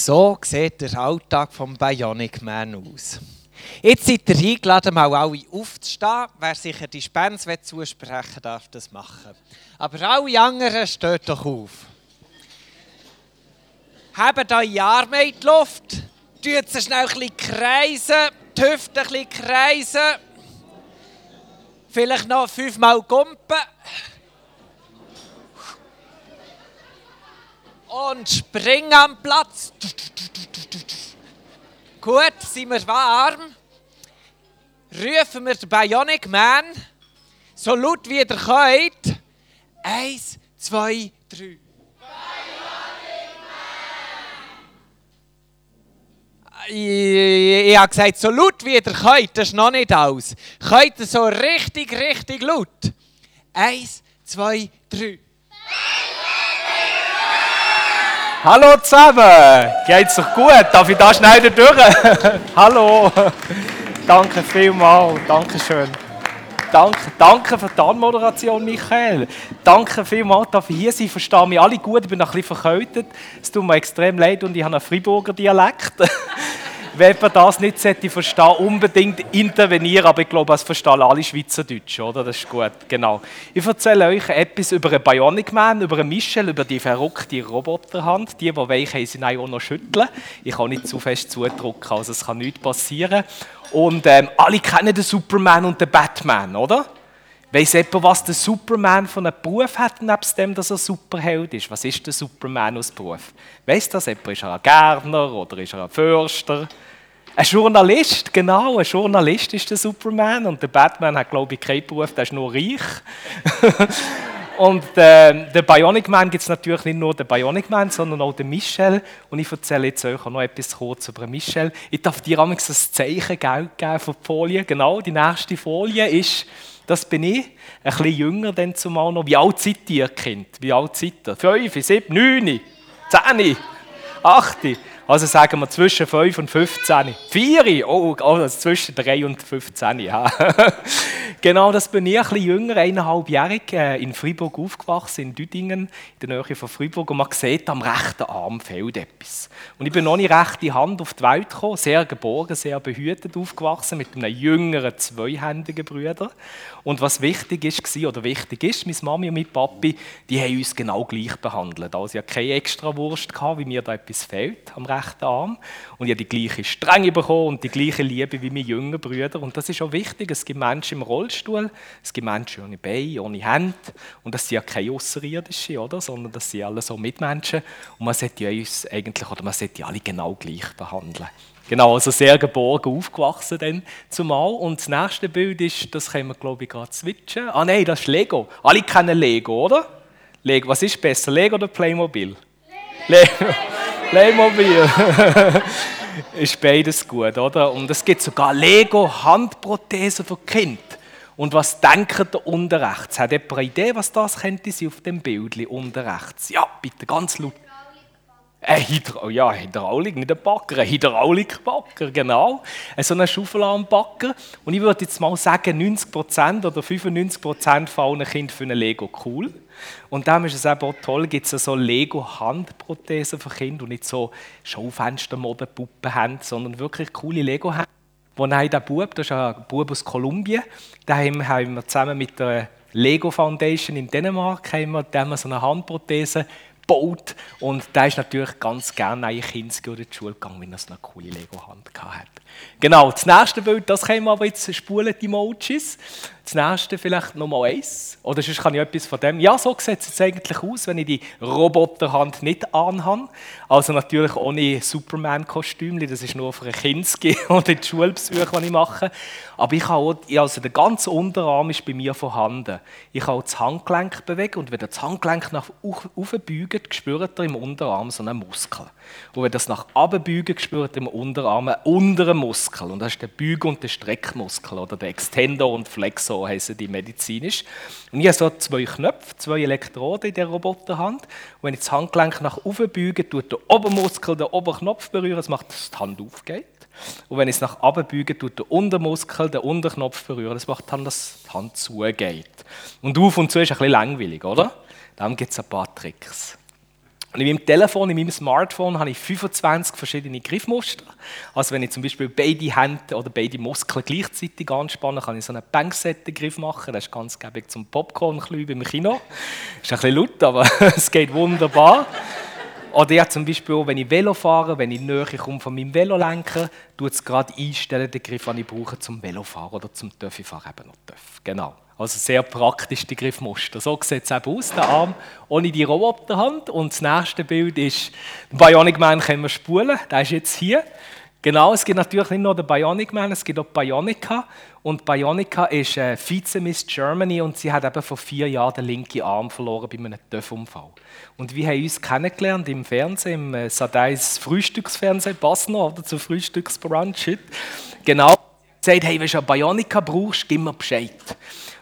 So sieht der Alltag vom Bionic Man aus. Jetzt seid ihr eingeladen, mal alle aufzustehen. Wer sich eine Dispens zusprechen darf das machen. Aber alle anderen stehen doch auf. Habt eure Arme in die Luft, tut sie schnell ein bisschen kreisen, die Hüfte ein bisschen kreisen. Vielleicht noch fünfmal gumpen. Und springen am Platz. Gut, sind wir warm. Rufen wir den Bionic Man so laut wie ihr könnt. Eins, zwei, drei. Ich, ich habe gesagt, so laut wie ihr könnt, das ist noch nicht alles. Könnt ihr so richtig, richtig laut? Eins, zwei, drei. Hallo zusammen, geht's doch gut? Darf ich da schnell durch? Hallo, danke vielmals, danke schön. Danke, danke für die Anmoderation, Michael. Danke vielmals, dass ich hier sein. Ich verstehe mich alle gut, ich bin noch ein bisschen verkältet. Es tut mir extrem leid und ich habe einen Freiburger Dialekt. Wenn man das nicht verstehen, unbedingt intervenieren. Aber ich glaube, es verstehen alle Schweizerdeutsch, oder? Das ist gut, genau. Ich erzähle euch etwas über einen Bionic Man, über einen Michel, über die verrückte Roboterhand. Die, die weich haben, sind auch noch schütteln. Ich kann nicht zu fest zudrücken, also es kann nichts passieren. Und ähm, alle kennen den Superman und den Batman, oder? Weiss jemand, was der Superman von einem Beruf hat, nebst dem, dass er Superheld ist? Was ist der Superman als Beruf? Weiss das jemand? Ist er ein Gärtner oder ist er ein Förster? Ein Journalist, genau, ein Journalist ist der Superman. Und der Batman hat, glaube ich, keinen Beruf, der ist nur reich. Und äh, der Bionic Man gibt es natürlich nicht nur den Bionic Man, sondern auch den Michel. Und ich erzähle jetzt euch noch etwas kurz über Michel. Ich darf dir ein Zeichen Geld geben für die Folie. Genau, die nächste Folie ist, das bin ich, ein bisschen jünger denn zumal noch. Wie alt seid ihr, Kind? Wie alt seid ihr? Fünf, sieben, neun, zehn, acht. Also sagen wir zwischen 5 und 15. 4, oh, also zwischen 3 und 15. Ja. genau, das bin ich ein bisschen jünger, eineinhalbjährig, äh, in Freiburg aufgewachsen, in Düdingen, in der Nähe von Freiburg. Und man sieht, am rechten Arm fehlt etwas. Und ich bin noch nicht rechte Hand auf die Welt gekommen, sehr geborgen, sehr behütet aufgewachsen, mit einem jüngeren, zweihändigen Bruder. Und was wichtig ist, oder wichtig ist, meine Mami und mein Papi, die haben uns genau gleich behandelt. Also ich hatte keine extra Wurst, wie mir da etwas fehlt am rechten rechten Arm. Und ich habe die gleiche Strenge bekommen und die gleiche Liebe wie meine jüngeren Brüder. Und das ist auch wichtig. Es gibt Menschen im Rollstuhl, es gibt Menschen ohne Beine, ohne Hände. Und das sind ja keine Außerirdischen, oder? sondern das sind alle so Mitmenschen. Und man sollte uns eigentlich, oder man sollte alle genau gleich behandeln. Genau, also sehr geborgen aufgewachsen dann zumal. Und das nächste Bild ist, das können wir glaube ich gerade switchen. Ah nein, das ist Lego. Alle kennen Lego, oder? Lego, was ist besser, Lego oder Playmobil? Lego. Lego. Playmobil. ist beides gut, oder? Und es gibt sogar Lego-Handprothesen für Kind. Und was denkt ihr unten rechts? Hat jemand eine Idee, was das könnte sein auf dem Bild unten rechts? Ja, bitte, ganz laut. Ein Hydra ja, Hydraulik, nicht ein Backer, ein Hydraulikbacker, genau. So ein Schaufelarmbacker. Und ich würde jetzt mal sagen, 90% oder 95% von allen Kindern finden Lego cool. Und darum ist es eben auch toll, gibt es so Lego-Handprothesen für Kinder und nicht so Schaufenstermodenpuppen haben, sondern wirklich coole Lego-Hände. Wo dann der Bub, das ist ein Bub aus Kolumbien, da haben wir zusammen mit der Lego Foundation in Dänemark haben wir so eine Handprothese gebaut. Und da ist natürlich ganz gerne ein Kind in die Schule gegangen, wenn er so eine coole Lego-Hand hatte. Genau, das nächste Bild, das können wir aber jetzt spulen, die Emojis. Das nächste vielleicht Nummer eins. Oder sonst kann ich etwas von dem. Ja, so sieht es jetzt eigentlich aus, wenn ich die Roboterhand nicht anhabe. Also natürlich ohne Superman-Kostüm, das ist nur für ein Kinski oder die Schulbesuche, die ich mache. Aber ich habe auch, also der ganze Unterarm ist bei mir vorhanden. Ich kann auch das Handgelenk bewegen und wenn das Handgelenk nach oben beugt, spürt er im Unterarm so einen Muskel. Und wenn das nach oben beugt, spürt er im Unterarm einen unteren Muskel. Und das ist der Büge- und der Streckmuskel oder der Extendor und Flexor so heißen die medizinisch. Und ich habe so zwei Knöpfe, zwei Elektroden in der Roboterhand. Und wenn ich das Handgelenk nach oben beuge, tut der Obermuskel den Oberknopf berühren, das macht, dass die Hand aufgeht. Und wenn ich es nach oben beuge, tut der Untermuskel den Unterknopf berühren, das macht dann, dass die Hand zugeht. Und auf und zu ist ein bisschen langweilig, oder? Darum gibt es ein paar Tricks. Und in meinem Telefon, in meinem Smartphone habe ich 25 verschiedene Griffmuster. Also wenn ich zum Beispiel beide Hände oder beide Muskeln gleichzeitig anspanne, kann ich so einen Banksettengriff machen. Das ist ganz gäbig zum Popcorn beim Kino. Ist ein bisschen laut, aber es geht wunderbar. Oder ja, zum Beispiel auch, wenn ich Velo fahre, wenn ich näher komme von meinem Velolenker, tut es gerade einstellen, den Griff, den ich brauche zum Velofahren oder zum Töffifahren eben noch. Genau. Also sehr praktisch die Griffmuster. So sieht es eben aus, der Arm ohne die Roboterhand. Und das nächste Bild ist, den Bionic Man können wir spulen, der ist jetzt hier. Genau, es gibt natürlich nicht nur den Bionic Man, es gibt auch Bionica. Und Bionica ist äh, Vize-Miss Germany und sie hat eben vor vier Jahren den linken Arm verloren bei einem Töpfunfall. Und wir haben uns kennengelernt im Fernsehen, im äh, Sadeis Frühstücksfernsehen, passt noch, oder zu Frühstücksbrunch. Genau, sie hat gesagt, hey, wenn du eine Bionica brauchst, gib mir Bescheid.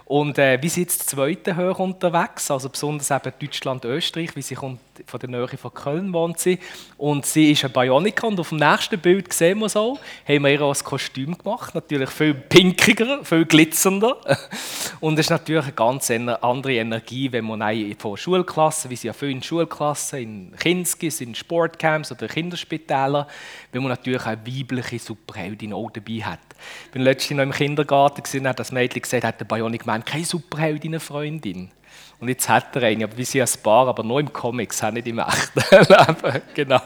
Und äh, wir sind jetzt zweite Höhe unterwegs, also besonders eben Deutschland, Österreich, wie sie kommt von der Nähe von Köln wohnt sie. Und sie ist eine Bionica und auf dem nächsten Bild sehen wir so, haben wir ihr auch ein Kostüm gemacht, natürlich viel pinkiger, viel glitzernder. Und es ist natürlich eine ganz andere Energie, wenn man von Schulklassen, wie sie ja viel in Schulklassen, in Kinskis, in Sportcamps oder Kinderspitälern, wenn man natürlich eine weibliche Superheldin auch dabei hat. Ich bin letztens noch im Kindergarten gesehen, hat das Mädchen gesagt, hat der Bionic Man keine Superheldin-Freundin. Und jetzt hat er eine, aber wie sie ein Paar, aber nur im Comics, nicht im echten Leben. genau.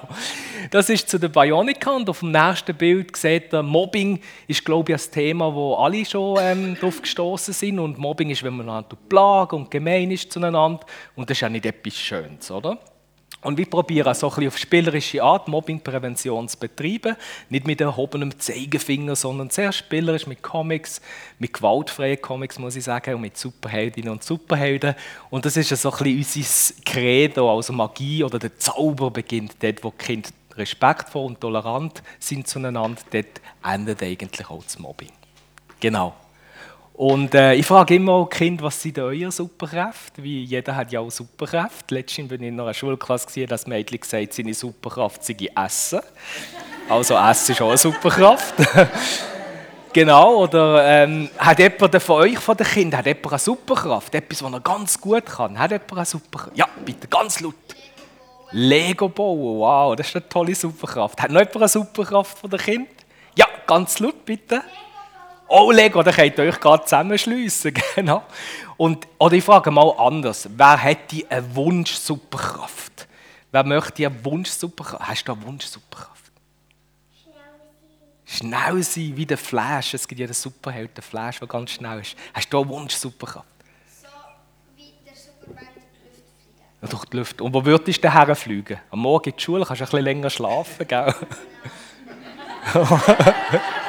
Das ist zu der Bionica und auf dem nächsten Bild sieht ihr, Mobbing ist, glaube ich, ein Thema, wo alle schon ähm, drauf gestoßen sind. Und Mobbing ist, wenn man einander plagt und gemein ist zueinander. Und das ist ja nicht etwas Schönes, oder? Und wir probieren so auf spielerische Art Mobbingprävention zu betreiben. Nicht mit erhobenem Zeigefinger, sondern sehr spielerisch mit Comics, mit gewaltfreien Comics, muss ich sagen, und mit Superheldinnen und Superhelden. Und das ist so ein bisschen unser Credo, also Magie oder der Zauber beginnt dort, wo die Kinder respektvoll und tolerant sind zueinander, dort endet eigentlich auch das Mobbing. Genau. Und äh, ich frage immer Kinder, was sind eure Superkräfte? Wie jeder hat ja auch Superkräfte. Letztens bin ich in einer Schulklasse gesehen, das Mädchen gesagt, seine Superkraft sei Essen. Also Essen ist auch eine Superkraft. genau, oder ähm, hat jemand von euch, von den Kindern, hat jemand eine Superkraft? Etwas, was er ganz gut kann? Hat jemand eine Superkraft? Ja, bitte, ganz laut. Lego bauen, wow, das ist eine tolle Superkraft. Hat noch jemand eine Superkraft von den Kindern? Ja, ganz laut, bitte. Oh, Lego, da könnt ihr euch gerade zusammenschliessen. Genau. Und, oder ich frage mal anders. Wer hätte eine Wunsch-Superkraft? Wer möchte eine Wunsch-Superkraft? Hast du eine Wunsch-Superkraft? Schnell sein. Schnell sein, wie der Flash. Es gibt ja den Superheld, der Flash, der ganz schnell ist. Hast du eine Wunsch-Superkraft? So wie der Superman durch die Luft fliegen. Ja, durch die Luft. Und wo würdest du herfliegen? Am Morgen in die Schule kannst du ein bisschen länger schlafen, gell? Genau,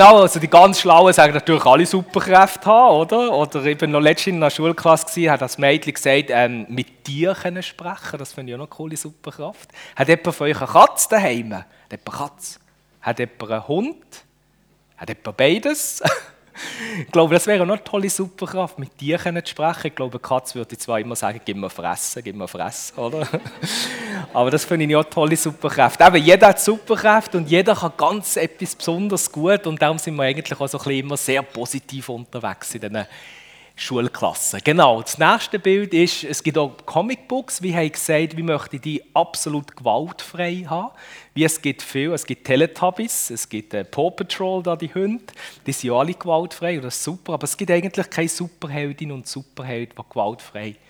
also die ganz Schlauen sagen natürlich alle Superkräfte haben, oder? Oder eben noch letztens in einer Schulklasse gesehen, hat das Mädchen gesagt, ähm, mit dir können sprechen. Das finde ich auch noch eine coole Superkraft. Hat jemand von euch eine Katze daheim? Hat jemand eine Katze? Hat jemand einen Hund? Hat jemand beides? Ich glaube, das wäre noch eine tolle Superkraft, mit dir zu sprechen. Ich glaube, Katz würde zwar immer sagen, gib mir fressen, gib mir fressen, oder? Aber das finde ich auch eine tolle Superkraft. Eben, jeder hat Superkräfte und jeder kann ganz etwas besonders gut und darum sind wir eigentlich auch so ein bisschen immer sehr positiv unterwegs in diesen Schulklassen. Genau, das nächste Bild ist, es gibt auch Comicbooks, wie ich gesagt, wir möchten die absolut gewaltfrei haben. Wie es gibt viel, es gibt Teletubbies, es gibt äh, Paw Patrol, da die Hunde, die sind alle gewaltfrei das ist super, aber es gibt eigentlich keine Superheldin und Superheld, die gewaltfrei sind.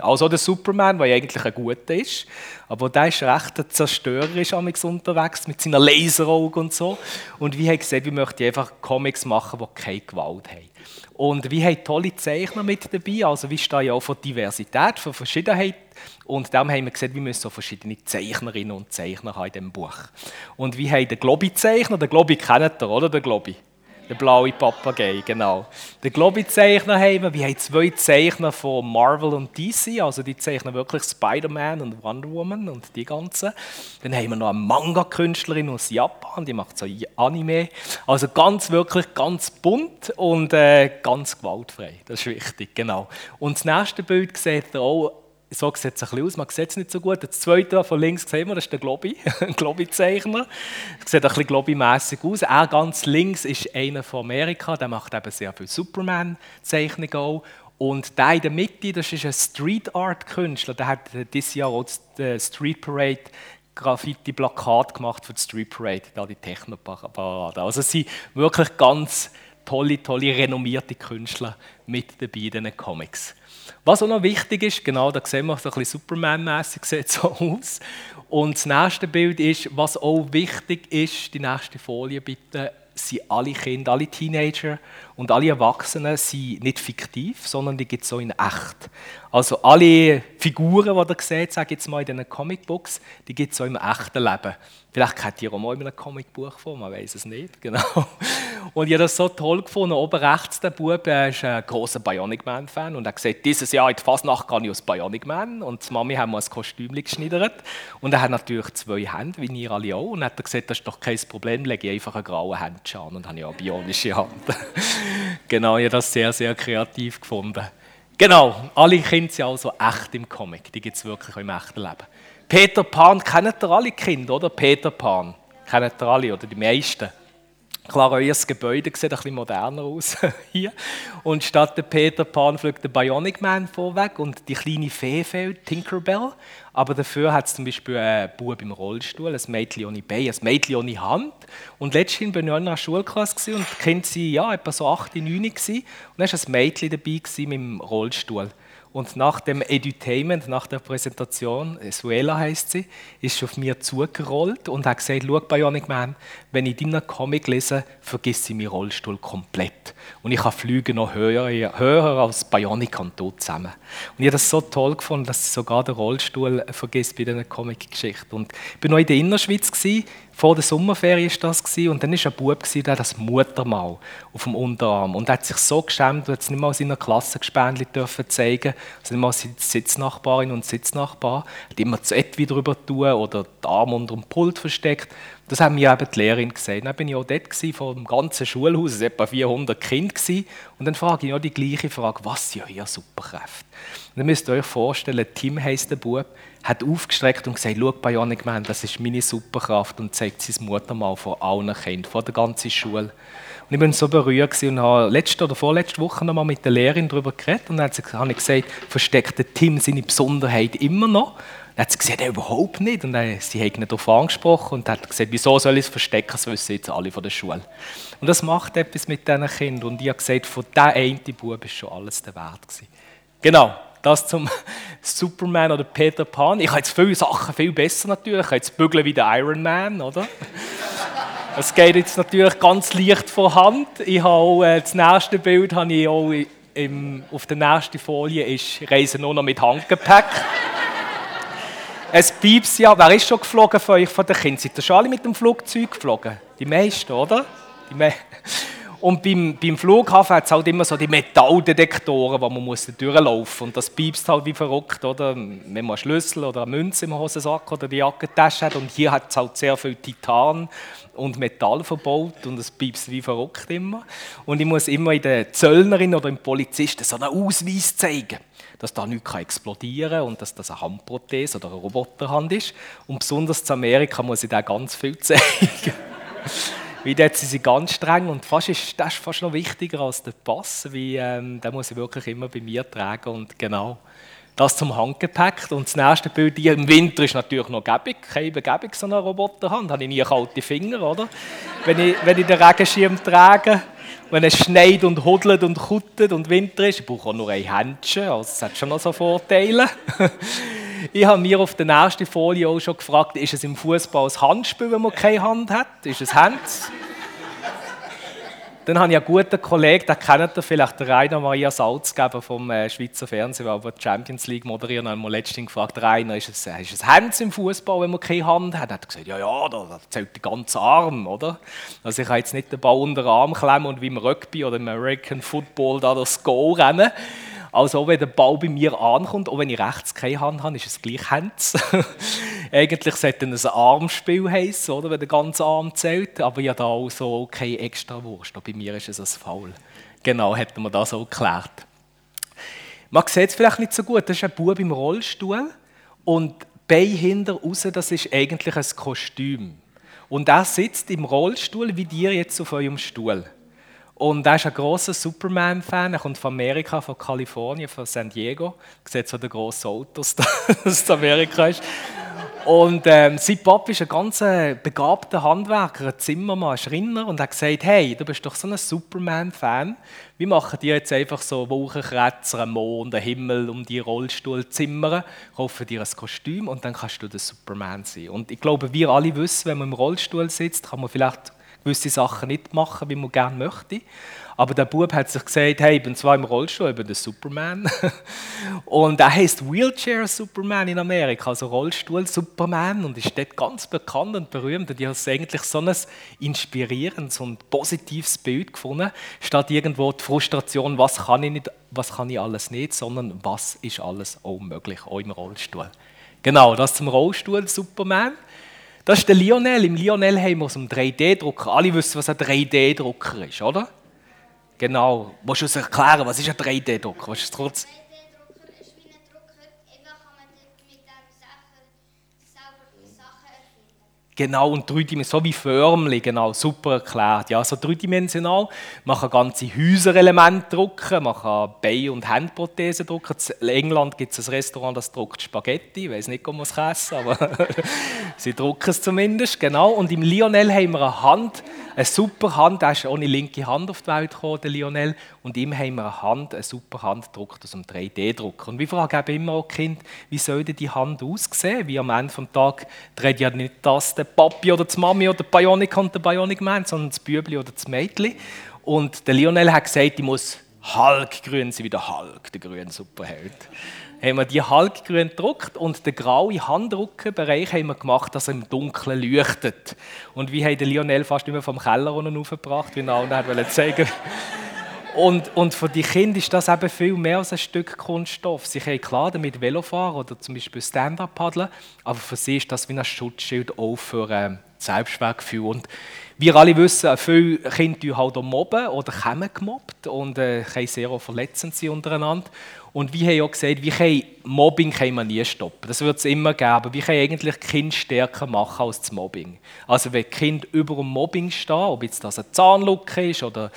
Also der Superman, der eigentlich ein guter ist, aber der ist recht zerstörerisch unterwegs mit seiner Laseraugen und so. Und wie ich gesagt, wir möchten einfach Comics machen, die keine Gewalt haben. Und wir haben tolle Zeichner mit dabei, also wir stehen ja auch von Diversität, von Verschiedenheit. Und darum haben wir gesagt, wir müssen so verschiedene Zeichnerinnen und Zeichner haben in diesem Buch. Und wir haben den Globi-Zeichner, den Globi kennt ihr, oder? Den Globi. Der blaue Papagei, genau. Den Globi-Zeichner haben wir. Wir haben zwei Zeichner von Marvel und DC, also die zeichnen wirklich Spider-Man und Wonder Woman und die ganzen. Dann haben wir noch eine Manga-Künstlerin aus Japan, die macht so Anime. Also ganz, wirklich ganz bunt und äh, ganz gewaltfrei. Das ist wichtig, genau. Und das nächste Bild sieht ihr auch so sieht es ein bisschen aus, man sieht es nicht so gut. Das zweite von links sehen wir, das ist der Globi, ein Globi-Zeichner. Sieht ein bisschen Globi-mässig aus. Er ganz links ist einer von Amerika, der macht eben sehr viel Superman-Zeichnungen auch. Und der in der Mitte, das ist ein Street Art Künstler, der hat dieses Jahr auch die Street Parade Graffiti-Plakat gemacht für die Street Parade, da die Techno-Parade. Also es sind wirklich ganz tolle, tolle, renommierte Künstler mit in diesen Comics. Was auch noch wichtig ist, genau, da sehen wir so ein bisschen Superman-mässig sieht so aus. Und das nächste Bild ist, was auch wichtig ist, die nächste Folie bitte, sind alle Kinder, alle Teenager und alle Erwachsenen sind nicht fiktiv, sondern die gibt es so in echt. Also alle Figuren, die ihr seht, sage ich jetzt mal in diesen Comicbooks, die gibt es so im echten Leben. Vielleicht kennt ihr auch mal in einem Comicbuch vor, man weiß es nicht, genau. Und ich habe das so toll gefunden. Oben rechts der Bub ist ein großer Bionic Man-Fan und er hat gesagt, dieses Jahr in die Fasnacht kann ich als Bionic Man. Und die Mami haben mir ein Kostüm geschneidert. Und er hat natürlich zwei Hände, wie ihr alle auch. Und hat gesagt, das ist doch kein Problem, lege ich einfach eine graue Hand an und habe ja eine bionische Hand. genau, ich habe das sehr, sehr kreativ gefunden. Genau, alle Kinder sind also echt im Comic. Die gibt es wirklich auch im echten Leben. Peter Pan, kennt ihr alle Kinder, oder? Peter Pan. Kennt ihr alle, oder die meisten? Klar, euer Gebäude sieht ein bisschen moderner aus hier. Und statt der Peter Pan fliegt der Bionic Man vorweg und die kleine Fee fehlt, Tinkerbell. Aber dafür hat es zum Beispiel einen Bub im Rollstuhl, ein Mädchen ohne Bein, ein Mädchen ohne Hand. Und letztens war ich in einer Schulklasse und die Kinder waren ja, etwa so 8, 9 und da war ein Mädchen dabei mit dem Rollstuhl. Und nach dem Edutainment, nach der Präsentation, Suela heißt sie, ist sie auf mir zugerollt und hat gesagt, schau Bionic Man, wenn ich deinen Comic lese, vergiss ich meinen Rollstuhl komplett. Und ich kann fliegen noch höher, höher als Bionic und dort zusammen. Und ich habe das so toll gefunden, dass sie sogar den Rollstuhl vergisst bei dieser Comic-Geschichte. Und ich war noch in der Innerschweiz, vor der Sommerferien war das gewesen, und dann war ein Bub, der das Muttermal auf dem Unterarm und er hat sich so geschämt, er es nicht mal seiner Klassengespendli dürfen zeigen, also nicht mal seine Sitznachbarin und Sitznachbar, hat immer das Etui drüber tun oder die Arme unter dem Pult versteckt. Das haben mir eben die Lehrerin gesehen. Dann bin ich auch dort gewesen, vor dem ganzen Schulhaus, es waren etwa 400 Kinder gewesen, und dann frage ich auch die gleiche Frage, was sind ja Superkräfte? Und dann müsst ihr euch vorstellen, Tim heisst der Bub, hat aufgestreckt und gesagt, schau, Bionic Man, das ist meine Superkraft und zeigt sein Muttermal vor allen Kindern, vor der ganzen Schule. Und ich war so berührt und habe letzte oder vorletzte Woche noch mal mit der Lehrerin darüber geredet und dann habe ich gesagt, versteckt der Tim seine Besonderheit immer noch? Dann hat sie gesagt, überhaupt nicht. Und dann, sie hat ihn darauf angesprochen und hat gesagt, wieso soll ich es verstecken, das wissen jetzt alle von der Schule. Und das macht etwas mit diesen Kindern. Und ich habe gesagt, von diesem einen Bub war schon alles der Wert. Genau, das zum Superman oder Peter Pan. Ich habe jetzt viele Sachen viel besser natürlich. Ich kann jetzt bügeln wie der Iron Man, oder? Das geht jetzt natürlich ganz leicht von Hand. Ich habe auch, äh, das nächste Bild habe ich auch im, auf der nächsten Folie ist Reise nur noch mit Handgepäck. es piept ja. Wer ist schon geflogen von euch von den Kindern? Seid ihr schon alle mit dem Flugzeug geflogen? Die meisten, oder? Die me und beim, beim Flughafen hat es halt immer so die Metalldetektoren, wo man muss durchlaufen muss. Und das piepst halt wie verrückt, oder? Wenn man einen Schlüssel oder eine Münze im Hosensack oder die Jackentasche hat. Und hier hat es halt sehr viel Titan und Metall verbaut und es piepst wie verrückt immer. Und ich muss immer in der Zöllnerin oder dem Polizisten so einen Ausweis zeigen dass da nichts explodieren kann und dass das eine Handprothese oder eine Roboterhand ist. Und besonders in Amerika muss ich da ganz viel zeigen. Weil dort sind sie ganz streng und fast ist, das ist fast noch wichtiger als der Pass, weil ähm, den muss ich wirklich immer bei mir tragen und genau. Das zum Handgepäck. Und das nächste Bild hier im Winter ist natürlich noch gäbig. Keine gäbig so eine Roboterhand. habe ich nie kalte Finger, oder? wenn, ich, wenn ich den Regenschirm trage. Wenn es schneit und hudelt und kuttet und Winter ist, ich brauche auch nur ein Händchen. Also das hat schon noch so Vorteile. Ich habe mir auf der nächsten Folie auch schon gefragt, ist es im Fußball ein Handspiel, wenn man keine Hand hat? Ist es Hands? Dann habe ich einen guten Kollegen, den kennt ihr vielleicht, der Rainer Maria Salzgeber vom äh, Schweizer Fernsehen, der die Champions League moderieren. Und habe letztens gefragt, Rainer, ist es, ist es Hands im Fußball, wenn man keine Hand hat? Er hat gesagt, ja, ja, da, da zählt der ganze Arm, oder? Also ich kann jetzt nicht den Ball unter den Arm klemmen und wie im Rugby oder im American Football da das Goal rennen. Also auch wenn der Ball bei mir ankommt, auch wenn ich rechts keine Hand habe, ist es gleich Hands. Eigentlich sollte es ein Armspiel heißen, oder, wenn der ganze Arm zählt. Aber ja da auch so keine extra Wurst. Bei mir ist es ein Foul. Genau, hätten wir das so geklärt. Man sieht es vielleicht nicht so gut. Das ist ein Bub im Rollstuhl und Bein hinter raus, das ist eigentlich ein Kostüm. Und er sitzt im Rollstuhl wie dir jetzt auf eurem Stuhl. Und er ist ein grosser Superman-Fan. Er kommt von Amerika, von Kalifornien, von San Diego. Sieht so den grossen Autos, dass es Amerika ist. Und ähm, sein Papa ist ein ganz äh, begabter Handwerker, ein Zimmermann, ein Schreiner und hat gesagt, hey, du bist doch so ein Superman-Fan. Wir machen dir jetzt einfach so Wolkenkratzer, einen Mond, einen Himmel um die Rollstuhl zimmern, kaufen dir ein Kostüm und dann kannst du der Superman sein. Und ich glaube, wir alle wissen, wenn man im Rollstuhl sitzt, kann man vielleicht gewisse Sachen nicht machen, wie man gerne möchte. Aber der Bub hat sich gesagt, hey, ich bin zwar im Rollstuhl, ich bin der Superman. Und er heißt Wheelchair Superman in Amerika, also Rollstuhl Superman und ist dort ganz bekannt und berühmt. Und ich habe eigentlich so ein inspirierendes und positives Bild gefunden, statt irgendwo die Frustration, was kann ich nicht, was kann ich alles nicht, sondern was ist alles auch möglich, auch im Rollstuhl. Genau, das zum Rollstuhl Superman. Das ist der Lionel. Im Lionel haben wir so einen 3D-Drucker. Alle wissen, was ein 3D-Drucker ist, oder? Genau. Willst du uns erklären, was ist ein 3D-Drucker? Was ist kurz? 3D-Drucker ist wie ein Drucker. Einfach kann man mit dem Sachen selber Sachen erfinden. Genau, und dreidimensional, so wie Förmli, genau, super erklärt. Ja, so dreidimensional. Man kann ganze Häuserelemente drucken, man kann Bein- und Handprothesen drucken. In England gibt es ein Restaurant, das druckt Spaghetti. Ich weiß nicht, ob man es essen aber sie drucken es zumindest, genau. Und im Lionel haben wir eine Hand, eine super Hand, er ist ohne linke Hand auf die Welt gekommen, der Lionel. Und ihm haben wir eine Hand, eine super Hand gedruckt aus einem 3D-Drucker. Und wir fragen immer auch Kinder, wie soll denn die Hand aussehen? Wie am Ende des Tages dreht ja nicht das Papi oder die Mami oder der Bionic und der Bionic Man, sondern das Bübli oder das Mädchen. Und der Lionel hat gesagt, ich muss Hulk-grün sein, wie der Hulk, der grüne Superheld haben wir die Halbgrün gedruckt und den grauen Handdruckenbereich haben wir gemacht, dass er im Dunkeln leuchtet. Und wie haben den Lionel fast mehr vom Keller unten aufgebracht, wie er wollte zeigen und, und für die Kinder ist das eben viel mehr als ein Stück Kunststoff. Sie können klar damit Velo fahren oder zum Beispiel Stand-up paddeln, aber für sie ist das wie ein Schutzschild auch für äh, Selbstwertgefühl. Und wir alle wissen, viele Kinder halt auch mobben oder kommen gemobbt und äh, können sehr auch verletzend sein untereinander. Und wir haben auch gesagt, wie können Mobbing kann man nie stoppen. Das wird es immer geben. Aber wie können eigentlich Kind stärker machen als das Mobbing? Also wenn Kind über dem Mobbing stehen, ob jetzt das eine Zahnlücke ist oder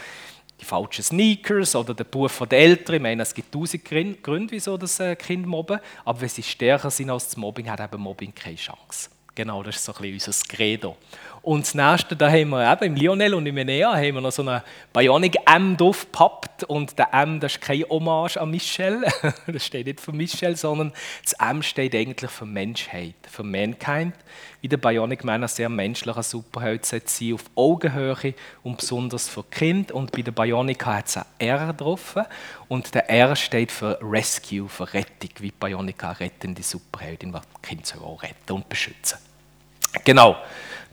die falschen Sneakers oder der Beruf der Eltern. Ich meine, es gibt tausend Gründe, wieso das äh, Kind mobben. Aber wenn sie stärker sind als das Mobbing, hat eben Mobbing keine Chance. Genau, das ist so ein bisschen unser Credo. Und das nächste, da haben wir eben im Lionel und im Enea haben wir noch so einen Bionic M aufgepappt. Und der M, das ist keine Hommage an Michel. das steht nicht für Michel, sondern das M steht eigentlich für Menschheit, für Mankind. Wie der Bionic Man ein sehr menschlicher Superheld sein auf Augenhöhe und besonders für Kind. Und bei der Bionica hat es ein R drauf. Und der R steht für Rescue, für Rettung, wie Bionica rettende Superheldin, die Kind auch retten und beschützen. Genau.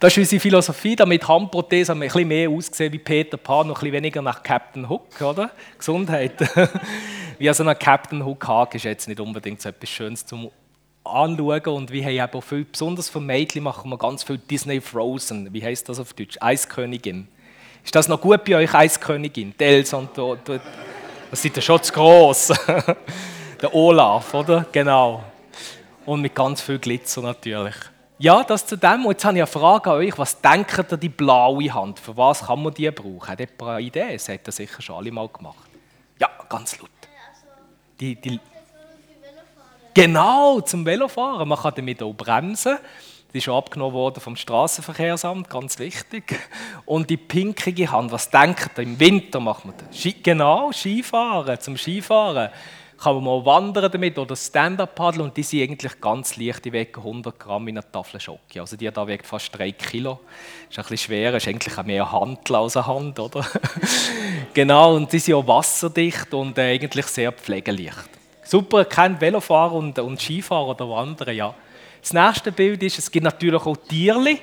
Das ist unsere Philosophie, damit Handprothesen ein bisschen mehr aussehen wie Peter Pan, noch ein weniger nach Captain Hook, oder? Gesundheit. wie so ein Captain Hook Haken ist jetzt nicht unbedingt so etwas Schönes zum Anschauen und wir haben eben viel, besonders für Mädchen machen wir ganz viel Disney Frozen. Wie heißt das auf Deutsch? Eiskönigin. Ist das noch gut bei euch, Eiskönigin? Die Elsa und die, die, das sind ja schon zu gross. Der Olaf, oder? Genau. Und mit ganz viel Glitzer natürlich. Ja, das zu dem. Und jetzt habe ich eine Frage an euch. Was denkt ihr die blaue Hand? Für was kann man die brauchen? Hat jemand eine Idee? Das hat ihr sicher schon alle mal gemacht. Ja, ganz laut. Die, die genau, zum Velofahren. Man kann damit auch bremsen. Die ist schon abgenommen worden vom Straßenverkehrsamt, ganz wichtig. Und die pinkige Hand, was denkt ihr? Im Winter macht man das. Genau, Skifahren, zum Skifahren kann man mal wandern damit oder Stand-up paddeln und die sind eigentlich ganz leicht, die wiegen 100 Gramm in einer Tafel Schoki. Also die da wiegt fast 3 Kilo. Ist ein bisschen schwer, ist eigentlich auch mehr Handel als eine Hand, oder? genau, und die sind auch wasserdicht und äh, eigentlich sehr pflegeleicht. Super erkennt Velofahrer und, und Skifahrer oder Wanderer, ja. Das nächste Bild ist, es gibt natürlich auch Tierli.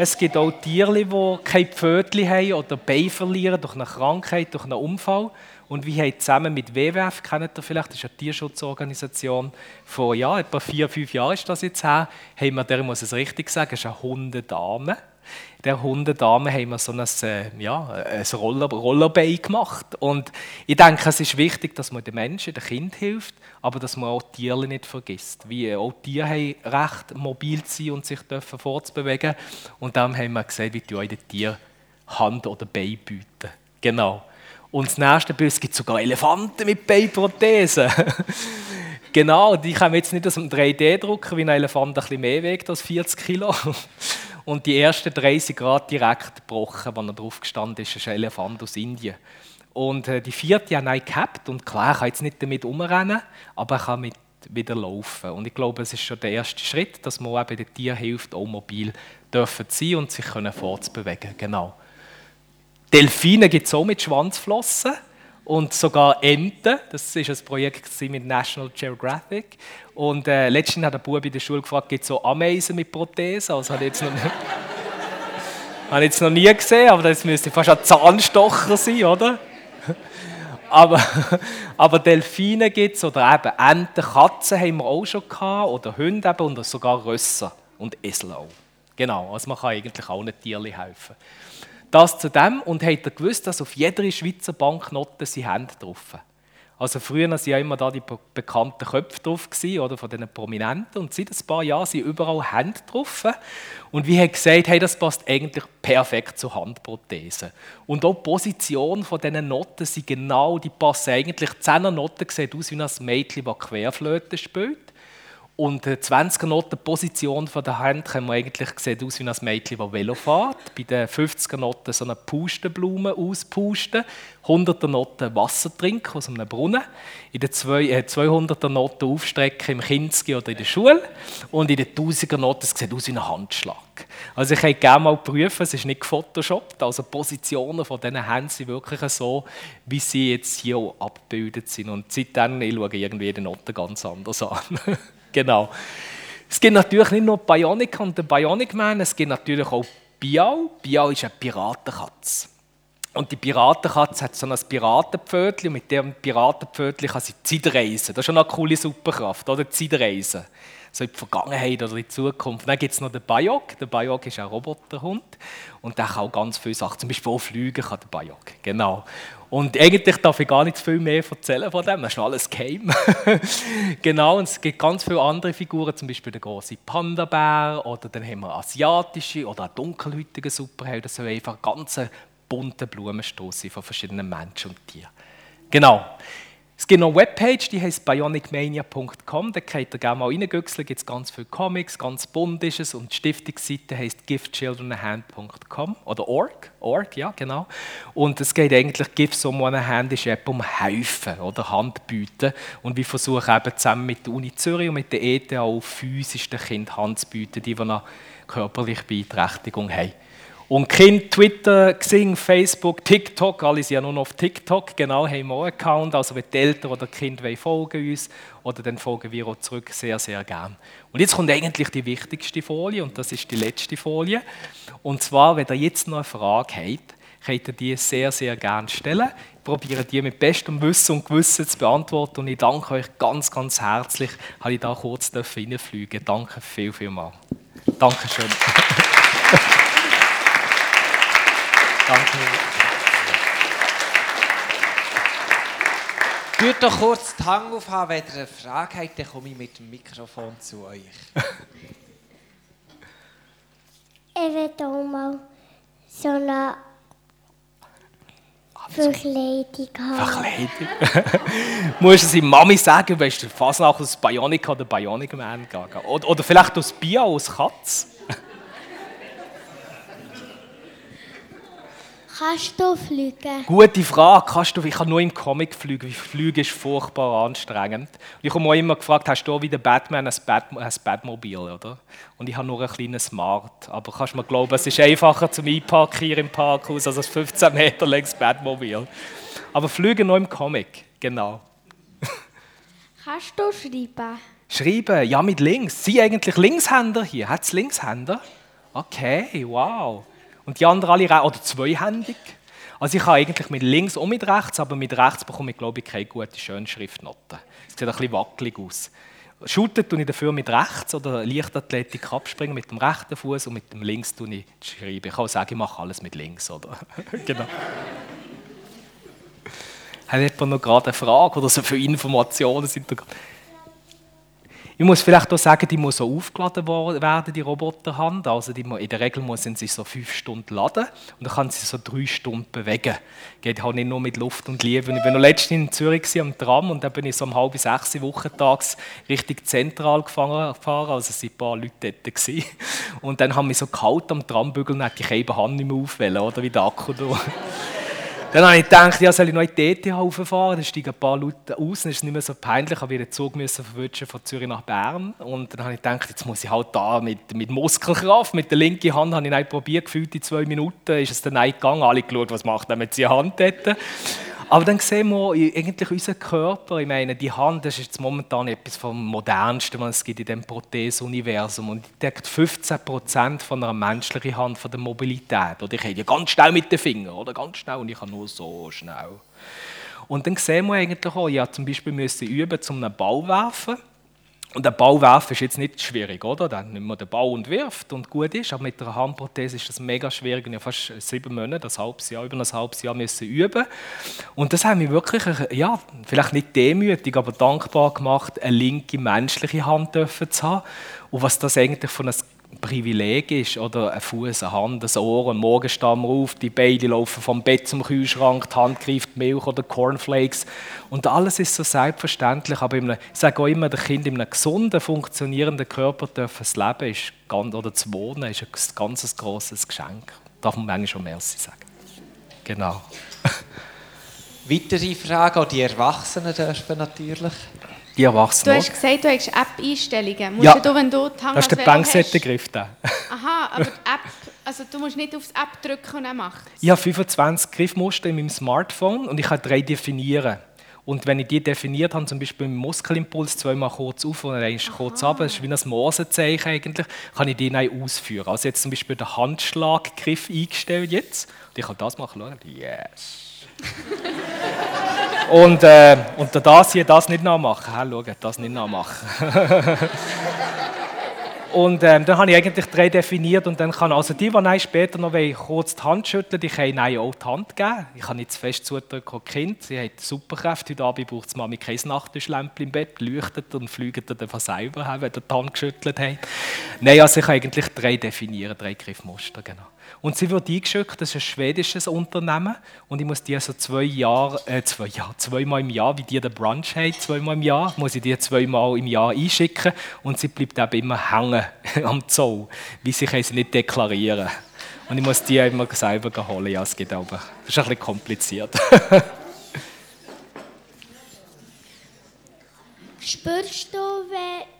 Es gibt auch Tiere, die keine Pfötchen haben oder Beine verlieren durch eine Krankheit, durch einen Unfall. Und wir haben zusammen mit WWF, kennt ihr vielleicht, das ist eine Tierschutzorganisation, vor ja, etwa vier, fünf Jahren ist das jetzt her, haben wir, der muss es richtig sagen, ist eine Hundedame. Der Hundedame haben wir so ein, äh, ja, ein Roller, Rollerbein gemacht. Und ich denke, es ist wichtig, dass man den Menschen, dem Kind hilft, aber dass man auch die Tiere nicht vergisst. Wie auch Tiere haben Recht, mobil zu sein und sich dürfen fortzubewegen. Und darum haben wir gesagt, wie die den Hand oder Bein bieten. Genau. Und das nächste Bus gibt sogar Elefanten mit Beinprothesen. genau, die kommen jetzt nicht aus dem 3D-Drucker, wie ein Elefant ein bisschen mehr wiegt als 40 Kilo. Und die ersten 30 Grad direkt gebrochen, wenn er drauf gestanden ist. Das ist ein Elefant aus Indien. Und äh, die vierte haben ihn gehabt und klar, er kann jetzt nicht damit umrennen, aber er kann mit wieder laufen. Und ich glaube, es ist schon der erste Schritt, dass man eben den Tieren hilft, auch mobil dürfen sein und sich können fortzubewegen. Genau. Delfine gibt es auch mit Schwanzflossen und sogar Enten. Das ist ein Projekt mit National Geographic. Und äh, letztens hat der Bub in der Schule gefragt, gibt es so Ameisen mit Prothesen? Also habe ich jetzt noch nicht, habe jetzt noch nie gesehen, aber das müsste fast ein Zahnstocher sein, oder? Aber, aber Delfine gibt es oder eben Enten, Katzen haben wir auch schon gehabt oder Hunde eben, und sogar Rösser und Esel auch. Genau, also man kann eigentlich auch nicht Tieren helfen. Das zu dem und habt ihr gewusst, dass auf jeder Schweizer Banknote sind Hände drauf also früher waren ja immer da die bekannten Köpfe drauf gewesen, oder von den Prominenten und seit ein paar Jahren sind überall Hände drauf. Und wie hat gesagt, hey, das passt eigentlich perfekt zur Handprothese. Und auch die Position von diesen Noten sind genau, die passen eigentlich. Die 10er Noten sehen aus wie ein Mädchen, das Querflöte spielt. Und die 20er Noten Position der Hand kann man eigentlich sieht aus wie ein Mädchen, das Velo fährt. Bei den 50er Noten so eine Pustenblume auspusten. 100er Noten Wasser trinken aus einem Brunnen. In den 200er äh, Noten aufstrecken im Kinski oder in der Schule. Und in den 1000er Noten sieht aus wie ein Handschlag. Also ich hätte gerne mal prüfen, es ist nicht gefotoshoppt. Also die Positionen von diesen Händen sind wirklich so, wie sie jetzt hier abgebildet sind. Und seitdem ich schaue ich irgendwie die Noten ganz anders an. Genau. Es gibt natürlich nicht nur Bionic und den Bionic Man, es gibt natürlich auch Bial. Bial ist eine Piratenkatze. Und die Piratenkatze hat so ein Piratenpfötchen und mit dem Piratenpfötchen kann sie Zeit reisen. Das ist schon eine coole Superkraft, oder? Zeit reisen so in die Vergangenheit oder in die Zukunft. Dann gibt es noch den Bayok. Der Bayok ist ein Roboterhund und der kann auch ganz viele Sachen, zum Beispiel auch fliegen kann der Bayok. Genau. Und eigentlich darf ich gar nicht viel mehr erzählen von dem, das ist schon alles geheim. genau, und es gibt ganz viele andere Figuren, zum Beispiel der große Panda-Bär oder dann haben wir asiatische oder dunkelhäutige Superhelden, das soll einfach ganz bunte Blumenstoß von verschiedenen Menschen und Tieren. Genau. Es gibt noch eine Webpage, die heißt bionicmania.com. Da könnt ihr gerne mal reingüchseln. Da gibt es ganz viele Comics, ganz bunt ist es. Und die Stiftungsseite heißt givechildrenahand.com oder org. org, ja, genau. Und es geht eigentlich, Give Someone a Hand ist eben um helfen oder Handbieten. Und wir versuchen eben zusammen mit der Uni Zürich und mit der ETH physisch den Kindern Hand zu bieten, die eine körperliche Beeinträchtigung haben. Und Kind, Twitter, Xing, Facebook, TikTok, alle sind ja nur noch auf TikTok, genau, haben wir auch einen Account. Also wenn die Eltern oder die Kinder folgen uns oder dann folgen wir auch zurück, sehr, sehr gern. Und jetzt kommt eigentlich die wichtigste Folie und das ist die letzte Folie. Und zwar, wenn ihr jetzt noch eine Frage habt, könnt ihr die sehr, sehr gerne stellen. Ich probiere die mit bestem Wissen und Gewissen zu beantworten und ich danke euch ganz, ganz herzlich, dass ich da kurz reinfliegen Danke viel, viel mal. Dankeschön. Danke. Tut doch kurz die Hand aufhaben, wenn ihr eine Frage habt, dann komme ich mit dem Mikrofon zu euch. ich will auch mal so eine Verkleidung haben. Verkleidung? Musst du seiner Mami sagen, willst du fast nach aus Bionic oder Bionic Man gehen? Oder, oder vielleicht aus Bio, aus Katz? Kannst du fliegen? Gute Frage. Kannst du, ich kann nur im Comic fliegen. Fliegen ist furchtbar anstrengend. Und ich habe mich immer gefragt, hast du wie der Batman ein, Bat ein Batmobil, oder? Und ich habe nur einen kleinen Smart. Aber kannst du mir glauben, es ist einfacher zum Einparkieren im Parkhaus als ein 15 Meter längs Batmobil. Aber fliegen nur im Comic, genau. Kannst du schreiben? Schreiben? Ja, mit links. Sie eigentlich Linkshänder hier. Hat es Linkshänder? Okay, wow. Und die anderen alle, oder zweihändig. Also ich habe eigentlich mit links und mit rechts, aber mit rechts bekomme ich, glaube ich, keine gute Schönschriftnote. Es sieht ein bisschen wackelig aus. Shooten tue ich dafür mit rechts oder Leichtathletik abspringen mit dem rechten Fuß und mit dem links tue ich schreiben. Ich kann auch sagen, ich mache alles mit links, oder? genau. Hat jemand noch gerade eine Frage oder so viele Informationen sind da Ich muss vielleicht auch sagen, die muss so aufgeladen werden, die Roboterhand. Also die, in der Regel muss sie so fünf Stunden laden und dann kann sie so drei Stunden bewegen. Geht halt nicht nur mit Luft und Liebe. Ich war noch letztens in Zürich am Tram und da bin ich so um halb sechs wochentags richtig zentral gefahren. Also es waren ein paar Leute dort. Und dann haben wir so kalt am Trambügel und die Käbe Hand nicht mehr aufwählen, oder wie der Akku da. Dann habe ich gedacht, ja, soll ich noch in die ETH rauffahren? Dann steigen ein paar Leute aus, dann ist es nicht mehr so peinlich. Ich habe wieder den Zug von Zürich nach Bern. Und dann habe ich gedacht, jetzt muss ich halt da mit, mit Muskelkraft, mit der linken Hand, habe ich probiert, gefühlt in zwei Minuten ist es dann gegangen. Alle geschaut, was macht er mit seiner Hand dort. Aber dann sehen wir eigentlich unseren Körper. Ich meine, die Hand das ist jetzt momentan etwas vom Modernsten, was es gibt in dem Prothese-Universum. Und die deckt 15 von einer menschlichen Hand von der Mobilität. Oder ich rede ja ganz schnell mit den Fingern, oder ganz schnell, und ich kann nur so schnell. Und dann sehen wir eigentlich auch, ja, zum Beispiel müssen üben, zum einen Ball werfen. Und der Ball werfen ist jetzt nicht schwierig, oder? Dann nimmt man den Ball und wirft und gut ist. Aber mit einer Handprothese ist das mega schwierig. Ich habe fast sieben Monate, ein halbes Jahr, über ein halbes Jahr müssen üben. Und das hat mich wirklich, ja, vielleicht nicht demütig, aber dankbar gemacht, eine linke menschliche Hand zu haben. Und was das eigentlich von einem Privileg ist, oder ein Fuß, eine Hand, ein Ohr, ein Morgenstamm auf, die Beine laufen vom Bett zum Kühlschrank, die Hand greift Milch oder Cornflakes und alles ist so selbstverständlich, aber einem, ich sage auch immer, der Kind in einem gesunden, funktionierenden Körper dürfen das Leben ist, oder zu wohnen, ist ein ganz grosses Geschenk. Darf man manchmal schon Merci sagen. Genau. Weitere Fragen, auch die Erwachsenen dürfen natürlich die Erwachsenen. Du hast gesagt, du hast App-Einstellungen. Ja, du, wenn du die das ist der Banksettengriff da. Aha, aber die App, also du musst nicht aufs App drücken und dann macht Ich habe 25 Griffmuster in meinem Smartphone und ich kann drei definieren. Und wenn ich die definiert habe, zum Beispiel im Muskelimpuls zweimal kurz auf und dann kurz ab, das ist wie ein Morsezeichen eigentlich, kann ich die dann ausführen. Also jetzt zum Beispiel den Handschlaggriff eingestellt jetzt. Und ich kann das machen. Yes. Und, äh, und das hier, das nicht nachmachen. Hey, schau, das nicht nachmachen. und ähm, dann habe ich eigentlich drei definiert und dann kann also die, die später noch kurz die Hand schütteln, die können nein auch die Hand geben. Ich kann nicht zu fest zudrücken, Kind, sie hat Superkräfte. Heute Abend braucht die Mami kein Nachttischlämpchen im Bett, leuchtet und fliegt dann von selber, wenn ihr die Hand geschüttelt hat. Nein, also ich kann eigentlich drei definieren, drei Griffmuster, genau. Und sie wird eingeschickt, das ist ein schwedisches Unternehmen. Und ich muss die so zwei Jahre, äh, zwei Jahre, zweimal im Jahr, wie die den Brunch haben, zweimal im Jahr, muss ich die zweimal im Jahr einschicken. Und sie bleibt eben immer hängen am Zoll, weil sie sie nicht deklarieren. Und ich muss die immer selber holen. Ja, es geht aber. Das ist ein bisschen kompliziert. Spürst du, wenn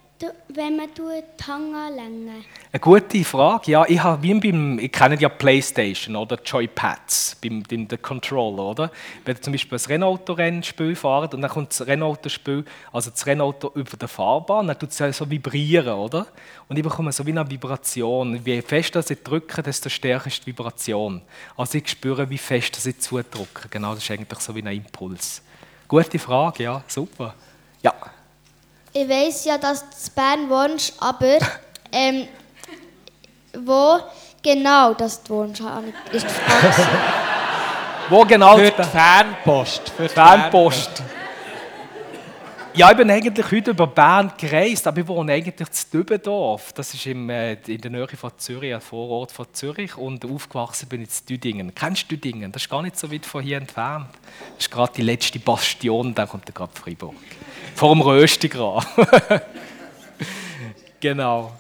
wenn man die Hand anlängen? Eine gute Frage. Ja, ich habe wie beim, ich kenne ja PlayStation oder Joypads beim, der Controller, oder? Wenn ihr zum Beispiel ein Rennauto-Rennspiel fahrt und dann kommt das Rennautospiel, also das Rennauto über der Fahrbahn, dann tut es so vibrieren, oder? Und ich bekomme so wie eine Vibration. Je fester ich drücke, desto stärker ist die Vibration. Also ich spüre, wie fest ich zudrücke. Genau, das ist eigentlich so wie ein Impuls. Gute Frage, ja, super. Ja. Ich weiß ja, dass du in Bern wohnst, aber ähm, wo genau das du wohnst, ist die Frage. wo genau? Für die Fanpost. Für die Fanpost. Ja, ich bin eigentlich heute über Bern gereist, aber ich wohne eigentlich in Dübendorf. Das ist im, äh, in der Nähe von Zürich, ein Vorort von Zürich. Und aufgewachsen bin ich in Düdingen. Kennst du Düdingen? Das ist gar nicht so weit von hier entfernt. Das ist gerade die letzte Bastion, dann kommt gerade Freiburg. Vor dem Röstigraben. genau.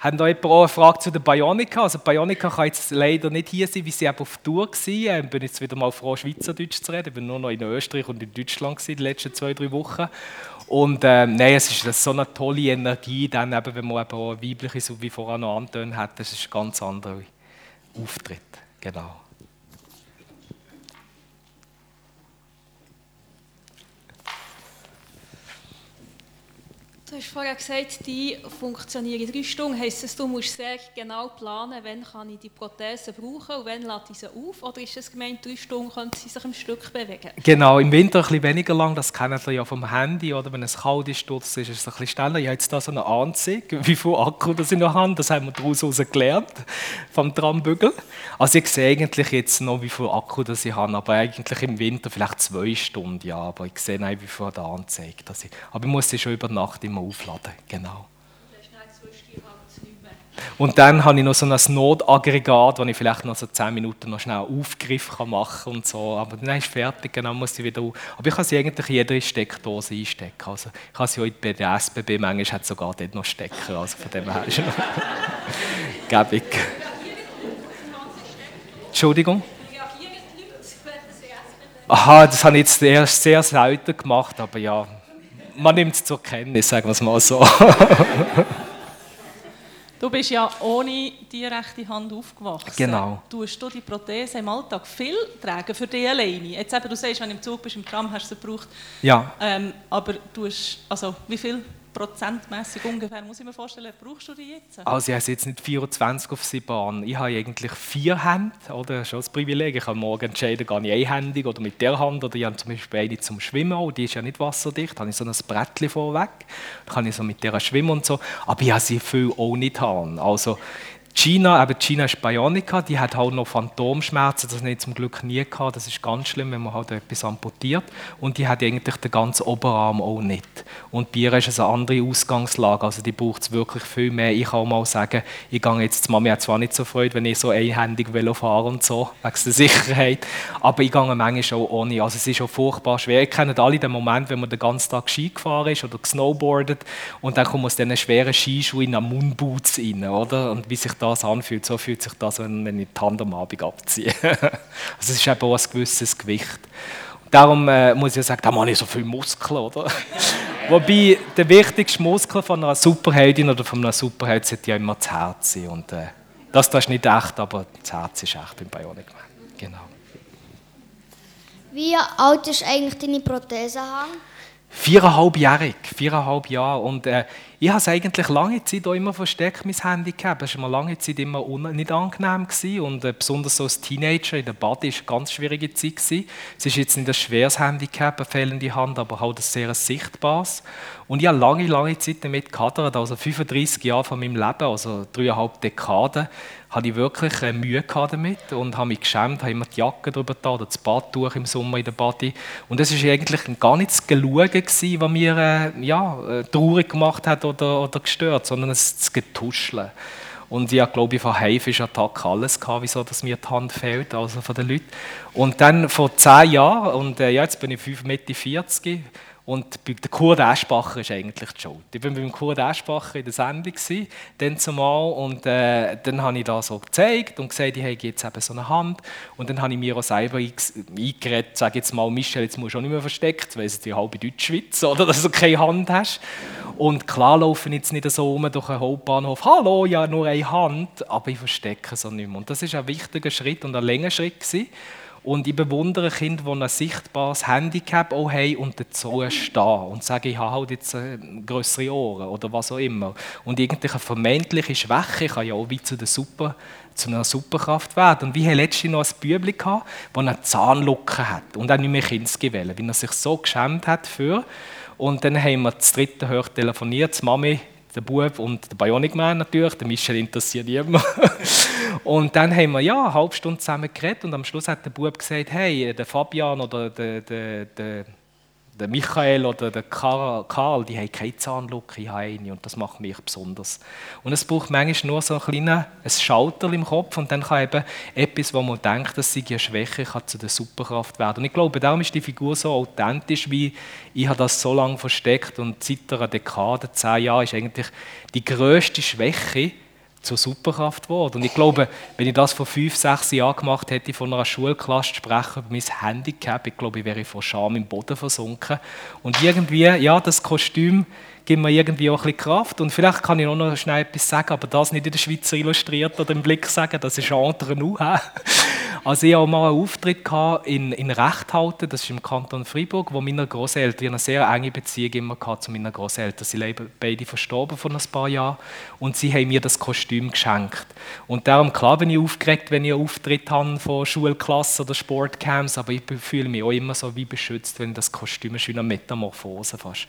Haben da jemand auch eine Frage zu der Bionica? Also Bionica kann jetzt leider nicht hier sein, wie sie eben auf Tour war. Ich ähm, bin jetzt wieder mal froh, Schweizerdeutsch zu reden. Ich war nur noch in Österreich und in Deutschland die letzten zwei, drei Wochen. Und ähm, nein, es ist so eine tolle Energie, dann eben, wenn man eben auch weibliche, so wie vorher noch angetönt hat, das ist ein ganz anderer Auftritt. Genau. Du hast vorher gesagt, die funktionieren drei Stunden. Heißt das, du musst sehr genau planen, wann kann ich die Prothese brauchen und wann lade ich sie auf? Oder ist es gemeint, drei Stunden können sie sich im Stück bewegen? Genau, im Winter ein bisschen weniger lang, das kennt ihr ja vom Handy, oder wenn es kalt ist, ist es ein bisschen schneller. Ich habe jetzt da so eine Anzeige, wie viel Akku das in der Hand das haben wir daraus gelernt, vom Trambügel. Also ich sehe eigentlich jetzt noch, wie viel Akku das ich habe, aber eigentlich im Winter vielleicht zwei Stunden, ja, aber ich sehe nicht, wie viel da anzeigt. Aber ich muss sie schon über Nacht immer aufladen. Genau. Und dann habe ich noch so ein Notaggregat, wo ich vielleicht noch so 10 Minuten noch schnell Aufgriff machen kann und so. Aber dann ist es fertig, genau muss sie wieder auf. Aber ich kann sie eigentlich in jede Steckdose einstecken. Also ich kann sie auch bei der SBB, manchmal hat sogar dort noch Stecker. Also von dem her ist noch gäbig. Entschuldigung? Aha, das habe ich jetzt erst sehr selten gemacht, aber ja, man nimmt es zur Kenntnis, sagen wir es mal so. du bist ja ohne die rechte Hand aufgewachsen. Genau. Tust du die Prothese im Alltag viel tragen für dich alleine? Jetzt eben, du sagst, wenn du im Zug bist, im Tram hast du sie gebraucht. Ja. Ähm, aber du hast, also wie viel prozentmäßig ungefähr, muss ich mir vorstellen, brauchst du die jetzt? Also ich habe jetzt nicht 24 auf 7 an. Ich habe eigentlich vier Hände, oder? schon das Privileg. Ich kann morgen entscheiden, gehe ich einhändig oder mit der Hand. Oder ich habe zum Beispiel eine zum Schwimmen, auch. die ist ja nicht wasserdicht. Da habe ich so ein Brettchen vorweg. Da kann ich so mit der schwimmen und so. Aber ich habe sie viel auch nicht haben. Also Gina, eben Gina ist Bionica, die hat halt noch Phantomschmerzen, das habe ich zum Glück nie gehabt, das ist ganz schlimm, wenn man halt etwas amputiert. Und die hat eigentlich den ganzen Oberarm auch nicht. Und bei ihr ist es eine andere Ausgangslage, also die braucht es wirklich viel mehr. Ich kann auch mal sagen, ich gehe jetzt, die Mami hat zwar nicht so Freude, wenn ich so einhändig Velo fahre und so, wegen der Sicherheit, aber ich gehe manchmal auch ohne. Also es ist auch furchtbar schwer. Ihr kennt alle den Moment, wenn man den ganzen Tag Ski gefahren ist oder gesnowboardet und dann kommt man aus diesen schweren Skischuhen in einen Moonboots rein, oder? Und wie sich da das anfühlt, so fühlt sich das an, wenn ich die Hand am Abend abziehe. also es ist eben auch ein gewisses Gewicht. Und darum äh, muss ich sagen, da habe ich so viele Muskeln, oder? Wobei der wichtigste Muskel von einer Superheldin oder von einem Superheld sollte ja immer das Herz sein. Und äh, das, das ist nicht echt, aber das Herz ist echt beim Bionic Man. Genau. Wie alt ist eigentlich deine Prothese? Viereinhalb Jahre. Und äh, ich habe es eigentlich lange Zeit auch immer versteckt, mein Handicap. Es war mir lange Zeit immer nicht angenehm. Gewesen. Und äh, besonders so als Teenager in der Body war eine ganz schwierige Zeit. Gewesen. Es ist jetzt nicht ein schweres Handicap, eine fehlende Hand, aber halt ein sehr sichtbares. Und ich habe lange, lange Zeit damit gehadert, also 35 Jahre von meinem Leben, also dreieinhalb Dekaden, hatte ich wirklich äh, Mühe damit und habe mich geschämt, habe immer die Jacke drüber da oder das Badtuch im Sommer in der Body. Und es war eigentlich gar nicht das Geschauen, was mir äh, ja, äh, traurig gemacht hat oder, oder gestört, sondern das Getuscheln. Und ich glaube ich, von Haifisch-Attacken alles gehabt, wieso dass mir die Hand fehlt, also von den Leuten. Und dann vor zehn Jahren, und ja, jetzt bin ich fünf Mitte 40, und der Kurt Eschbacher ist eigentlich die Schuld. Ich war beim Kurt Eschbacher in der Sendung, dann zumal, und äh, dann habe ich das so gezeigt und gesagt, ich habe jetzt eben so eine Hand. Und dann habe ich mir auch selber eingeredet, sage jetzt mal, Michel, jetzt musst du auch nicht mehr versteckt, weil du die halbe Deutschschweiz, oder, dass du keine Hand hast. Und klar laufe ich jetzt nicht so um durch einen Hauptbahnhof, hallo, ja, nur eine Hand, aber ich verstecke so nicht mehr. Und das ist ein wichtiger Schritt und ein länger Schritt gewesen. Und ich bewundere Kinder, die ein sichtbares Handicap auch haben und dazu stehen und sagen, ich habe halt jetzt äh, größere Ohren oder was auch immer. Und irgendeine vermeintliche Schwäche kann ja auch wie zu, der Super, zu einer Superkraft werden. Und wir hatten letztens noch ein Bübli, das eine Zahnlücke hat und auch nicht mehr Kind gewählt, weil er sich so geschämt hat für. Und dann haben wir das dritte Hör telefoniert, die Mami der Bub und der Bionic Man natürlich, der Michel interessiert niemand. und dann haben wir ja, eine halbe Stunde zusammen geredet und am Schluss hat der Bub gesagt, hey, der Fabian oder der, der, der der Michael oder der Karl, die haben keine Zahnlücke, ich habe eine und das macht mich besonders. Und es braucht manchmal nur so ein kleines Schalter im Kopf und dann kann eben etwas, wo man denkt, dass sie eine Schwäche kann zu der Superkraft werden. Und ich glaube, darum ist die Figur so authentisch, wie ich habe das so lange versteckt und seit einer Dekade, zehn Jahren, ist eigentlich die größte Schwäche, zur Superkraft geworden. Und ich glaube, wenn ich das vor fünf, sechs Jahren gemacht hätte, von einer Schulklasse sprechen über mein Handicap, ich glaube, ich wäre vor Scham im Boden versunken. Und irgendwie, ja, das Kostüm gibt mir irgendwie auch ein bisschen Kraft. Und vielleicht kann ich auch noch schnell etwas sagen, aber das nicht in der Schweizer illustriert oder im Blick sagen, das ist andere Nu. Also ich hatte mal einen Auftritt in, in Rechthalten, das ist im Kanton Freiburg, wo meine Großeltern eine sehr enge Beziehung immer zu meinen Großeltern. Sie leben beide verstorben vor ein paar Jahren und sie haben mir das Kostüm geschenkt. Und darum, klar bin ich aufgeregt, wenn ich einen Auftritt habe von Schulklassen oder Sportcamps, aber ich fühle mich auch immer so wie beschützt, wenn das Kostüm ist wie eine Metamorphose fast.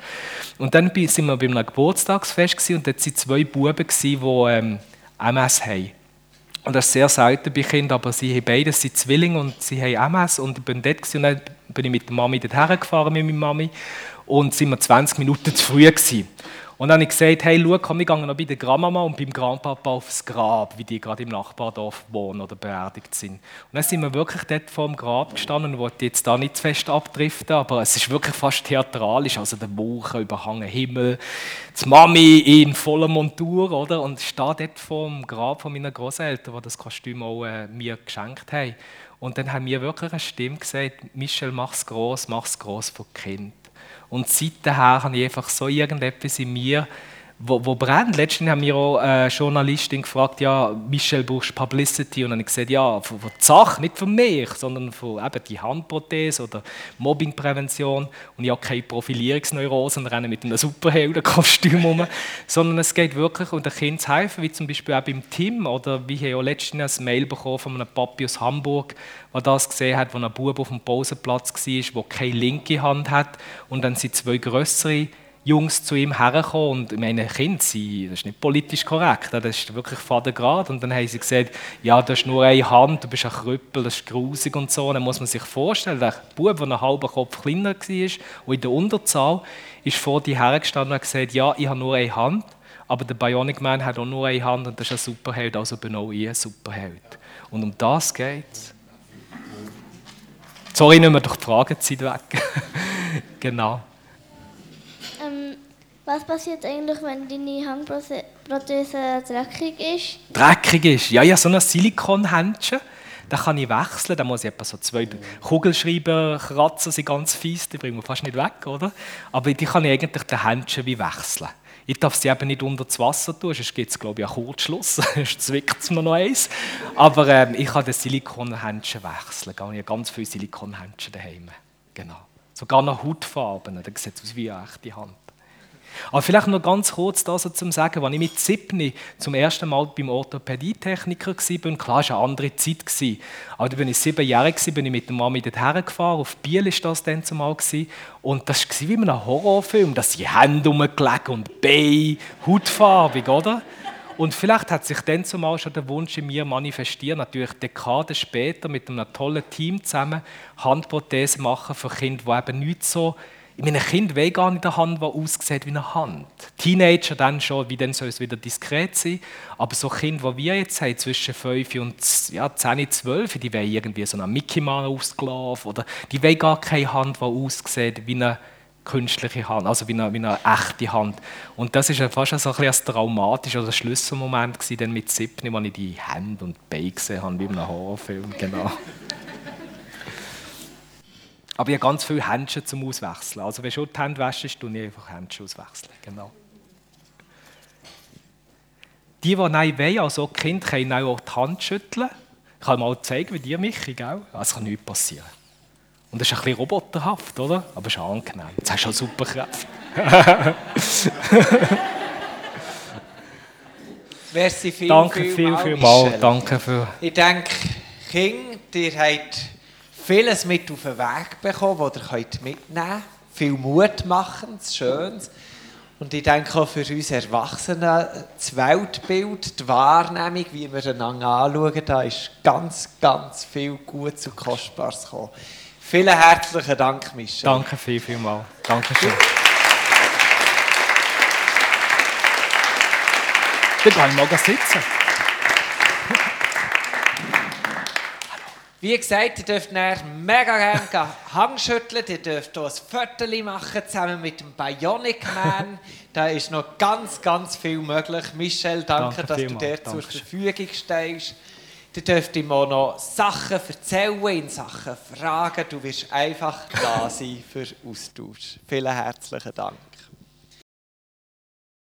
Und dann sind wir bei einem Geburtstagsfest und dort waren zwei Buben, die ähm, MS haben. Und das ist sehr selten bei Kindern, aber sie haben beide sind Zwillinge und sie haben MS und ich bin dort und dann bin ich mit der Mami dorthin gefahren mit meiner Mami und sind wir 20 Minuten zu früh gewesen. Und dann habe ich gesagt, hey, schau, komm, wir gehen noch bei der Grandmama und beim Grandpapa aufs Grab, wie die gerade im Nachbardorf wohnen oder beerdigt sind. Und dann sind wir wirklich dort vor dem Grab gestanden und wollte jetzt da nicht zu fest abdriften, aber es ist wirklich fast theatralisch, also der Wolken, überhangen Himmel, die Mami in voller Montur, oder? Und ich stehe dort vor dem Grab von meinen Großeltern, die das Kostüm auch äh, mir geschenkt haben. Und dann haben mir wirklich eine Stimme gesagt, Michel, mach's groß, mach's groß für Kind. Und seither habe ich einfach so irgendetwas in mir, wo, wo brennt. Letztens haben wir auch eine Journalistin gefragt, ja, Michel, brauchst Publicity? Und dann habe ich gesagt, ja, von, von der Sache, nicht von mich, sondern von eben die Handprothese oder Mobbingprävention. Und ich habe keine Profilierungsneurosen und renne mit einem Superheldenkostüm rum, sondern es geht wirklich um den Kindern zu helfen, wie zum Beispiel auch beim Team oder wie ich auch letztens ein Mail bekommen von einem Papi aus Hamburg, der das gesehen hat, wo ein Bub auf dem Pausenplatz war, der keine linke Hand hat und dann sind zwei größere Jungs zu ihm hergekommen und meine Kinder sind, das ist nicht politisch korrekt, das ist wirklich Vatergrad und dann haben sie gesagt, ja, du hast nur eine Hand, du bist ein Krüppel, das ist grusig und so. Und dann muss man sich vorstellen, der Bub, der einen halben Kopf kleiner war und in der Unterzahl, ist vor dir hergestanden und hat gesagt, ja, ich habe nur eine Hand, aber der Bionic Man hat auch nur eine Hand und das ist ein Superheld, also bin auch ich ein Superheld. Und um das geht es. Sorry, nehmen wir doch die Fragezeit weg. genau. Was passiert eigentlich, wenn deine Handprothese dreckig ist? Dreckig ist? Ja, ja, so ein Silikonhändchen. Da kann ich wechseln, da muss ich etwa so zwei Kugelschreiber kratzen, sind ganz fies, die bringen wir fast nicht weg, oder? Aber die kann ich eigentlich den Händchen wie wechseln. Ich darf sie eben nicht unter das Wasser tun, sonst gibt es, glaube ich, einen Kurzschluss, sonst zwickt es mir noch eins. Aber ähm, ich kann das Silikonhändchen wechseln, ich habe ganz viele Silikonhändchen daheim. Genau. Sogar noch Hautfarben, dann sieht es aus wie eine echte Hand. Aber vielleicht noch ganz kurz das zum Sagen, als ich mit 7 zum ersten Mal beim Orthopädietechniker war, klar, es war eine andere Zeit. Aber da bin ich sieben Jahre, bin ich mit der Mami dorthin gefahren, auf Biel war das dann zumal. Und das war wie in einem Horrorfilm, da sind Hände rumgelegt und Beine, hautfarbig, oder? Und vielleicht hat sich dann zumal schon der Wunsch in mir manifestiert, natürlich Dekaden später mit einem tollen Team zusammen Handprothesen machen für Kinder, die eben nicht so ich meine, Kind will gar nicht eine Hand, die aussieht wie eine Hand. Teenager dann schon, wie dann soll es wieder diskret sein. Aber so Kinder, die wir jetzt haben, zwischen 5 und ja, 10, 12, die wollen irgendwie so eine Mickey Mouse Glove oder die wollen gar keine Hand, die aussieht wie eine künstliche Hand, also wie eine, wie eine echte Hand. Und das ist fast ein, ein traumatischer oder Schlüsselmoment gewesen, mit 7, als ich die Hände und Beine gesehen habe, wie in einem Horrorfilm. Genau. Aber ich habe ganz viele Händchen zum Auswechseln. Also wenn schon die Hände wäschst, tue ich einfach Händchen auswechseln. Genau. Die, die nein wollen, also die Kinder, können auch die Hand schütteln. Ich kann mal zeigen, wie dir, Michi, gell? Es kann nichts passieren. Und das ist ein bisschen roboterhaft, oder? Aber es ist angenehm. Jetzt hast du schon super Kraft. Merci viel, Danke viel, viel, viel mal. Danke für... Ich denke, King, ihr habt vieles mit auf den Weg bekommen, das ihr könnt mitnehmen könnt. Viel Mut machen, Schönes. Und ich denke auch für uns Erwachsene, das Weltbild, die Wahrnehmung, wie wir einander anschauen, da ist ganz, ganz viel Gutes und Kostbares gekommen. Vielen herzlichen Dank, Michel. Danke viel, viel mal. Dankeschön. Dann kann ich mal sitzen. Wie gesagt, ihr dürft mega gerne Hangschütteln, ihr dürft hier ein Foto machen zusammen mit dem Bionic Man. da ist noch ganz, ganz viel möglich. Michel, danke, danke dass du dir zur Verfügung stehst. Du dürft ihm auch noch Sachen erzählen, in Sachen fragen. Du wirst einfach da sein für Austausch. Vielen herzlichen Dank.